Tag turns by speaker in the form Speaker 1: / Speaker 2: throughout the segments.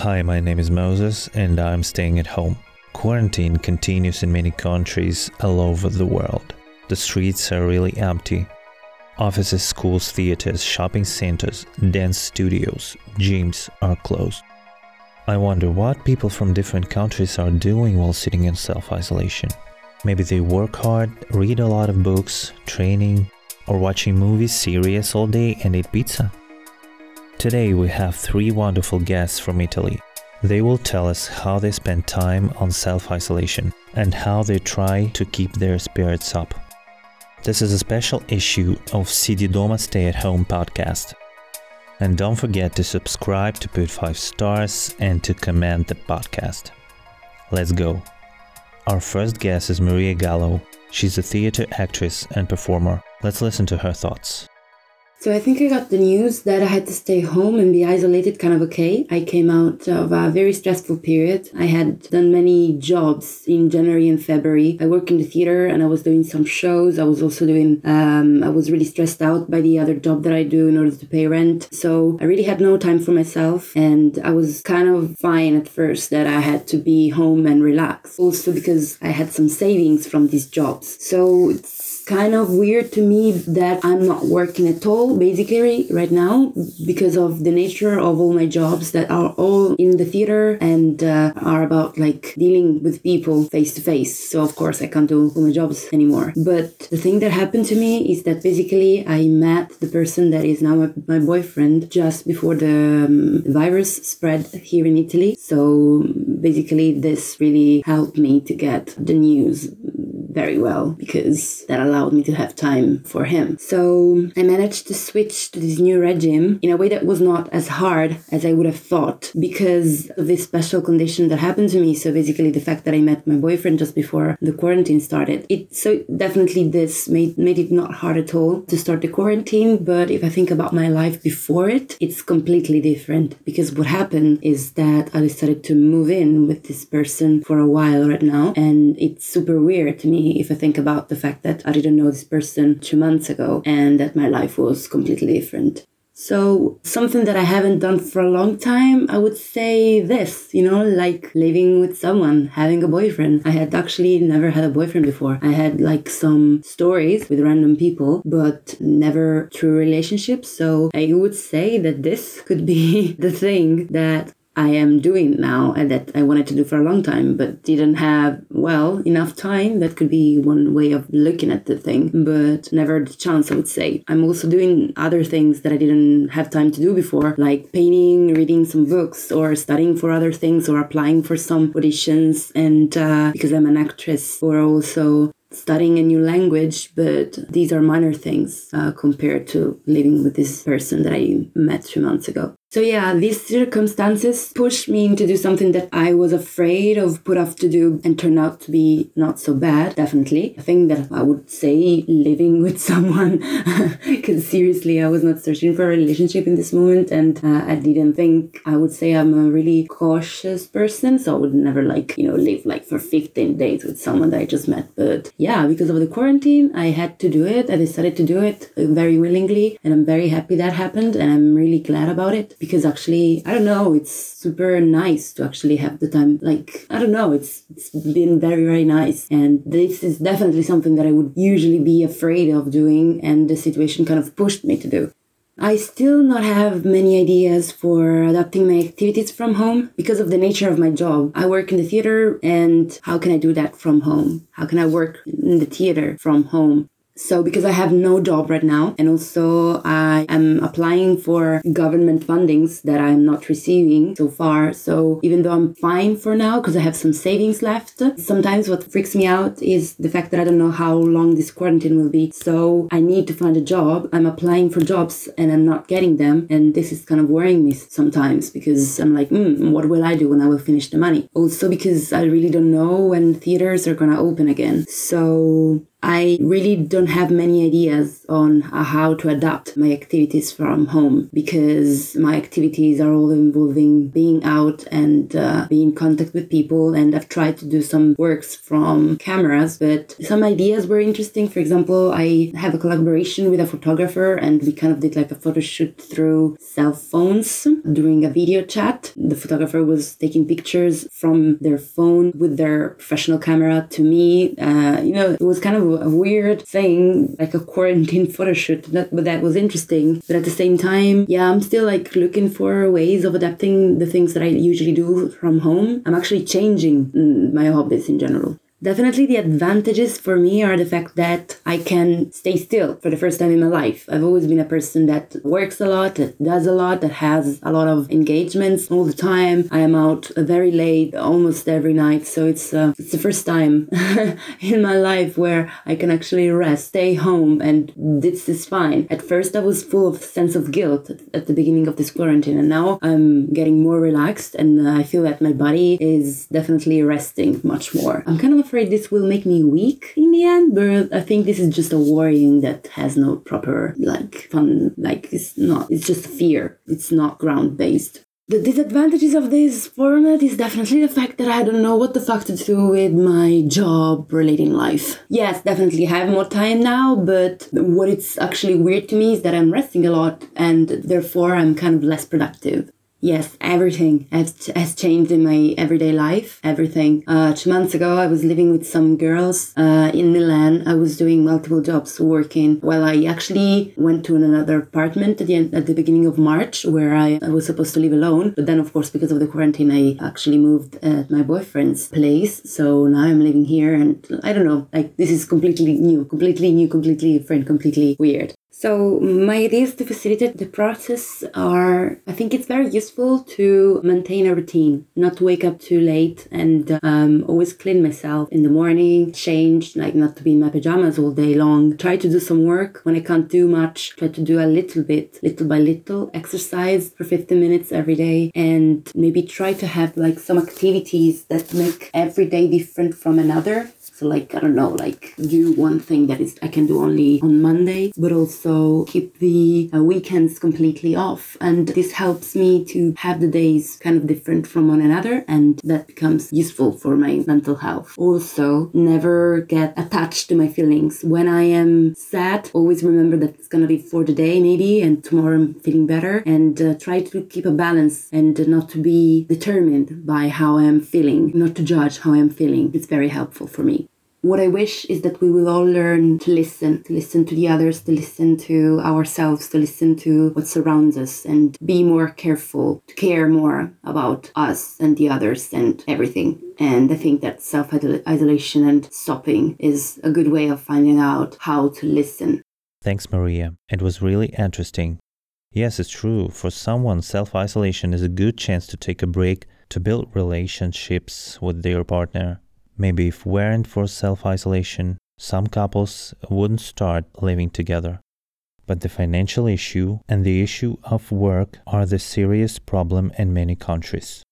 Speaker 1: Hi, my name is Moses and I'm staying at home. Quarantine continues in many countries all over the world. The streets are really empty. Offices, schools, theaters, shopping centers, dance studios, gyms are closed. I wonder what people from different countries are doing while sitting in self isolation. Maybe they work hard, read a lot of books, training, or watching movies, series all day and eat pizza. Today we have three wonderful guests from Italy. They will tell us how they spend time on self isolation and how they try to keep their spirits up. This is a special issue of Seedee Doma Stay at Home podcast. And don't forget to subscribe, to put 5 stars, and to comment the podcast. Let's go. Our first guest is Maria Gallo. She's a theater actress and performer. Let's listen to her thoughts.
Speaker 2: So I think I got the news that I had to stay home and be isolated kind of okay. I came out of a very stressful period. I had done many jobs in January and February. I worked in the theater and I was doing some shows. I was also doing, um, I was really stressed out by the other job that I do in order to pay rent. So I really had no time for myself and I was kind of fine at first that I had to be home and relax. Also because I had some savings from these jobs. So it's kind of weird to me that I'm not working at all, basically, right now, because of the nature of all my jobs that are all in the theater and uh, are about like dealing with people face to face. So, of course, I can't do all my jobs anymore. But the thing that happened to me is that basically I met the person that is now my, my boyfriend just before the um, virus spread here in Italy. So, basically, this really helped me to get the news very well because that allowed me to have time for him. So I managed to switch to this new regime in a way that was not as hard as I would have thought because of this special condition that happened to me. So basically the fact that I met my boyfriend just before the quarantine started. It so definitely this made made it not hard at all to start the quarantine, but if I think about my life before it, it's completely different because what happened is that I decided to move in with this person for a while right now and it's super weird to me if I think about the fact that I didn't know this person two months ago and that my life was completely different. So, something that I haven't done for a long time, I would say this, you know, like living with someone, having a boyfriend. I had actually never had a boyfriend before. I had like some stories with random people, but never true relationships. So, I would say that this could be the thing that I am doing now and that I wanted to do for a long time, but didn't have, well, enough time. That could be one way of looking at the thing, but never the chance, I would say. I'm also doing other things that I didn't have time to do before, like painting, reading some books, or studying for other things, or applying for some auditions. And uh, because I'm an actress, or also studying a new language, but these are minor things uh, compared to living with this person that I met three months ago. So yeah, these circumstances pushed me to do something that I was afraid of put off to do and turned out to be not so bad, definitely. I think that I would say living with someone, because seriously, I was not searching for a relationship in this moment and uh, I didn't think, I would say I'm a really cautious person, so I would never like, you know, live like for 15 days with someone that I just met. But yeah, because of the quarantine, I had to do it. I decided to do it very willingly and I'm very happy that happened and I'm really glad about it because actually I don't know it's super nice to actually have the time like I don't know it's it's been very very nice and this is definitely something that I would usually be afraid of doing and the situation kind of pushed me to do. I still not have many ideas for adapting my activities from home because of the nature of my job. I work in the theater and how can I do that from home? How can I work in the theater from home? So, because I have no job right now, and also I am applying for government fundings that I'm not receiving so far. So, even though I'm fine for now because I have some savings left, sometimes what freaks me out is the fact that I don't know how long this quarantine will be. So, I need to find a job. I'm applying for jobs and I'm not getting them. And this is kind of worrying me sometimes because I'm like, mm, what will I do when I will finish the money? Also, because I really don't know when theaters are to open again. So, I really don't have many ideas on how to adapt my activities from home because my activities are all involving being out and uh, being in contact with people. And I've tried to do some works from cameras, but some ideas were interesting. For example, I have a collaboration with a photographer and we kind of did like a photo shoot through cell phones during a video chat. The photographer was taking pictures from their phone with their professional camera to me. Uh, you know, it was kind of a weird thing, like a quarantine photo shoot. That, but that was interesting. But at the same time, yeah, I'm still like looking for ways of adapting the things that I usually do from home. I'm actually changing mm, my hobbies in general. Definitely, the advantages for me are the fact that I can stay still for the first time in my life. I've always been a person that works a lot, that does a lot, that has a lot of engagements all the time. I am out very late, almost every night. So it's uh, it's the first time in my life where I can actually rest, stay home, and this is fine. At first, I was full of sense of guilt at, the beginning of this quarantine, and now I'm getting more relaxed, and I feel that my body is definitely resting much more. I'm kind of afraid this will make me weak in the end, but I think this is just a worrying that has no proper, like, fun, like, it's not, it's just fear. It's not ground based. The disadvantages of this format is definitely the fact that I don't know what the fuck to do with my job relating life. Yes, definitely I have more time now, but what it's actually weird to me is that I'm resting a lot and therefore I'm kind of less productive. Yes, everything has, has changed in my everyday life. Everything. Uh, two months ago, I was living with some girls uh, in Milan. I was doing multiple jobs, working. While I actually went to another apartment at the end, at the beginning of March, where I, I was supposed to live alone. But then, of course, because of the quarantine, I actually moved at my boyfriend's place. So now I'm living here, and I don't know. Like this is completely new, completely new, completely different, completely weird. So my ideas to facilitate the process are, I think it's very useful to maintain a routine, not wake up too late and um, always clean myself in the morning, change, like not to be in my pajamas all day long. Try to do some work when I can't do much. Try to do a little bit, little by little, exercise for 15 minutes every day and maybe try to have like some activities that make every day different from another so like I don't know, like do one thing that is I can do only on Monday, but also keep the uh, weekends completely off. And this helps me to have the days kind of different from one another, and that becomes useful for my mental health. Also, never get attached to my feelings. When I am sad, always remember that it's gonna be for the day maybe, and tomorrow I'm feeling better, and uh, try to keep a balance and not to be determined by how I am feeling, not to judge how I am feeling. It's very helpful for me. What I wish is that we will all learn to listen, to listen to the others, to listen to ourselves, to listen to what surrounds us, and be more careful, to care more about us and the others and everything. And I think that self isolation and stopping is a good way of finding out how to listen.
Speaker 1: Thanks, Maria. It was really interesting. Yes, it's true. For someone, self isolation is a good chance to take a break, to build relationships with their partner, Maybe if weren't for self isolation, some couples wouldn't start living together. But the financial issue and the issue of work are the serious problem in many countries.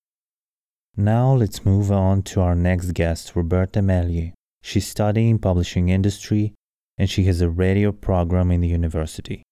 Speaker 1: Now let's move on to our next guest, Roberta Maglie. She's studying publishing industry and she has a radio program in the university.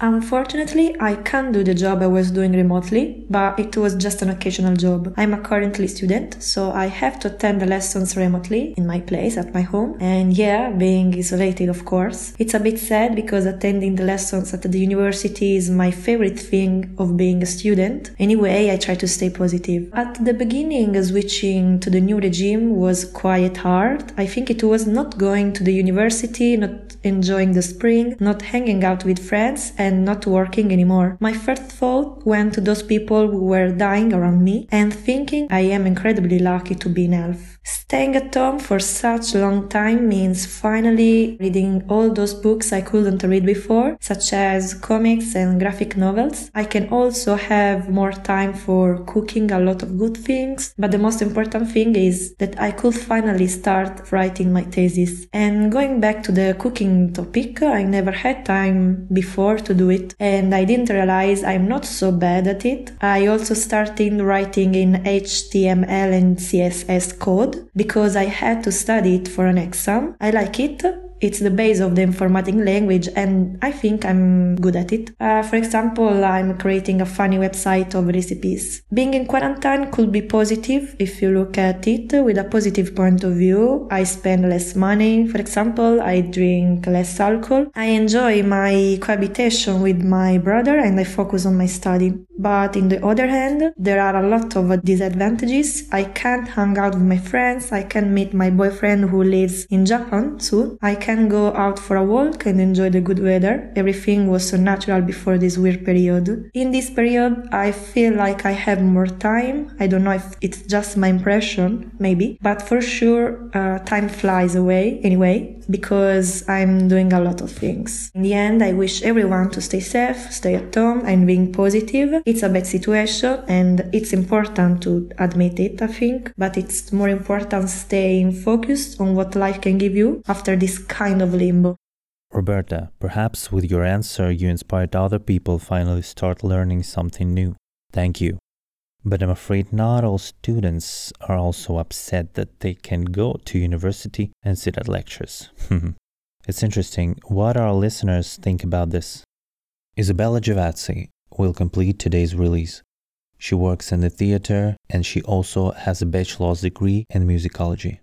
Speaker 3: Unfortunately, I can't do the job I was doing remotely, but it was just an occasional job. I'm a currently student, so I have to attend the lessons remotely in my place at my home. And yeah, being isolated, of course. It's a bit sad because attending the lessons at the university is my favorite thing of being a student. Anyway, I try to stay positive. At the beginning, switching to the new regime was quite hard. I think it was not going to the university, not enjoying the spring, not hanging out with friends, and not working anymore. My first thought went to those people who were dying around me and thinking I am incredibly lucky to be in health. Staying at home for such a long time means finally reading all those books I couldn't read before, such as comics and graphic novels. I can also have more time for cooking a lot of good things, but the most important thing is that I could finally start writing my thesis. And going back to the cooking topic, I never had time before to do it, and I didn't realize I'm not so bad at it. I also started writing in HTML and CSS code because I had to study it for an exam. I like it, It's the base of the informatic language, and I think I'm good at it. Uh, for example, I'm creating a funny website of recipes. Being in quarantine could be positive if you look at it with a positive point of view. I spend less money, for example, I drink less alcohol. I enjoy my cohabitation with my brother and I focus on my study. But in the other hand, there are a lot of disadvantages. I can't hang out with my friends. I can't meet my boyfriend who lives in Japan soon. I can go out for a walk and enjoy the good weather. Everything was so natural before this weird period. In this period, I feel like I have more time. I don't know if it's just my impression, maybe, but for sure, uh, time flies away anyway because I'm doing a lot of things. In the end, I wish everyone to stay safe, stay at home, and being positive. It's a bad situation and it's important to admit it, I think, but it's more important staying focused on what life can give you after this kind of limbo.
Speaker 1: Roberta, perhaps with your answer you inspired other people finally start learning something new. Thank you. But I'm afraid not all students are also upset that they can go to university and sit at lectures. it's interesting what our listeners think about this. Isabella Gavazzi will complete today's release. She works in the theater and she also has a bachelor's degree in musicology.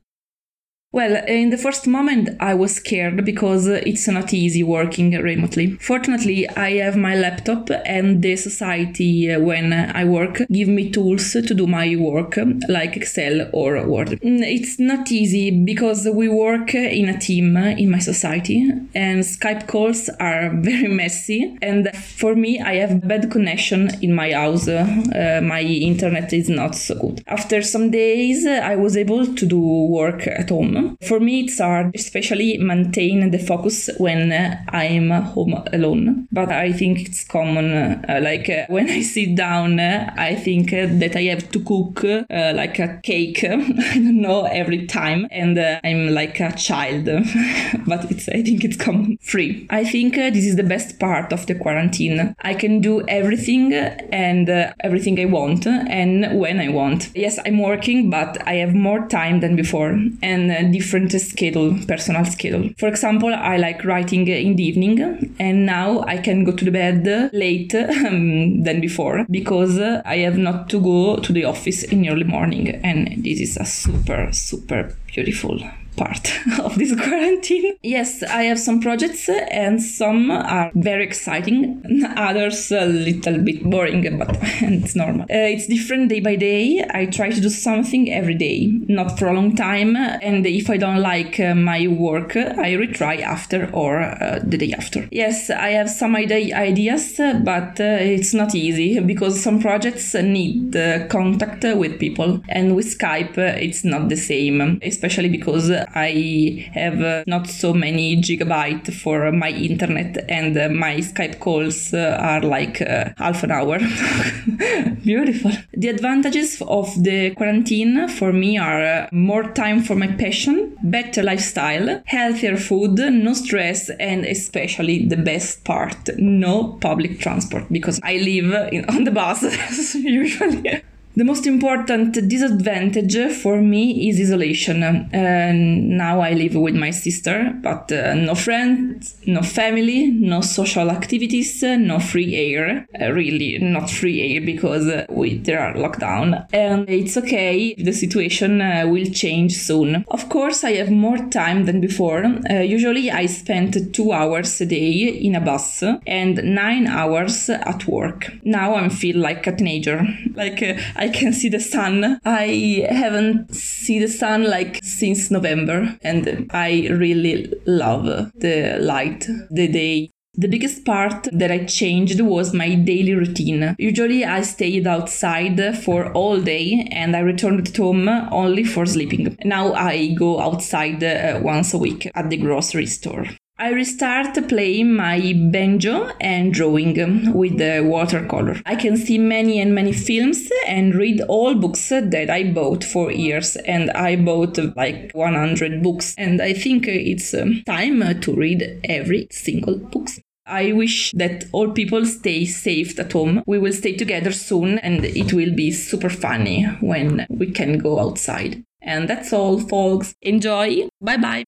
Speaker 4: Well, in the first moment, I was scared because it's not easy working remotely. Fortunately, I have my laptop and the society uh, when I work give me tools to do my work like Excel or Word. Mm, it's not easy because we work in a team in my society and Skype calls are very messy. And for me, I have bad connection in my house. Uh, my internet is not so good. After some days, I was able to do work at home for me, it's hard, especially maintain the focus when uh, I'm home alone. But I think it's common. Uh, like uh, when I sit down, uh, I think uh, that I have to cook uh, like a cake. I don't know every time, and I'm like a child. but it's I think it's common free. I think this is the best part of the quarantine. I can do everything and everything I want and when I want. Yes, I'm working, but I have more time than before and different schedule, personal schedule. For example, I like writing in the evening, and now I can go to the bed late um, than before because I have not to go to the office in early morning, and this is a super super beautiful part of this quarantine. Yes, I have some projects and some are very exciting, others a little bit boring, but it's normal. Uh, it's different day by day. I try to do something every day, not for a long time. And if I don't like uh, my work, I retry after or uh, the day after. Yes, I have some idea ideas, but uh, it's not easy because some projects need contact with people, and with Skype, it's not the same, especially because I have uh, not so many gigabyte for my internet, and uh, my Skype calls uh, are like half an hour. Beautiful. The advantages of the quarantine for me are more time for my passion, better lifestyle, healthier food, no stress, and especially the best part, no public transport because I live in, on the bus usually. The most important disadvantage for me is isolation. Uh, now I live with my sister, but uh, no friends, no family, no social activities, no free air. Uh, really, not free air because uh, we there are lockdown, and it's okay. The situation uh, will change soon. Of course, I have more time than before. Uh, usually, I spend two hours a day in a bus and nine hours at work. Now I feel like a teenager. Like I can see the sun. I haven't seen the sun like since November, and I really love the light, the day. The biggest part that I changed was my daily routine. Usually I stayed outside for all day and I returned to home only for sleeping. Now I go outside uh, once a week at the grocery store. I restart playing my banjo and drawing with the watercolor. I can see many and many films and read all books that I bought for years and I bought like 100 books and I think it's um, time to read every single book. I wish that all people stay safe at home. We will stay together soon and it will be super funny when we can go outside. And that's all folks. Enjoy. Bye bye.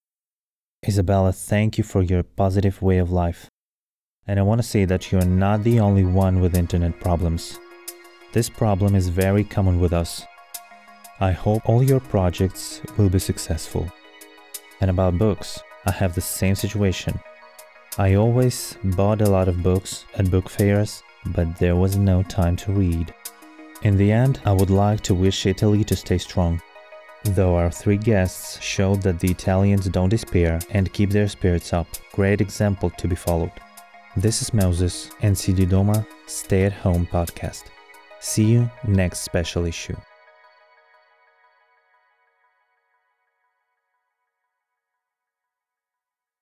Speaker 1: Isabella, thank you for your positive way of life. And I want to say that you're not the only one with internet problems. This problem is very common with us. I hope all your projects will be successful. And about books, I have the same situation. I always bought a lot of books at book fairs, but there was no time to read. In the end, I would like to wish Italy to stay strong. Though our three guests showed that the Italians don't despair and keep their spirits up, great example to be followed. This is Moses and Doma Stay at Home podcast. See you next special issue.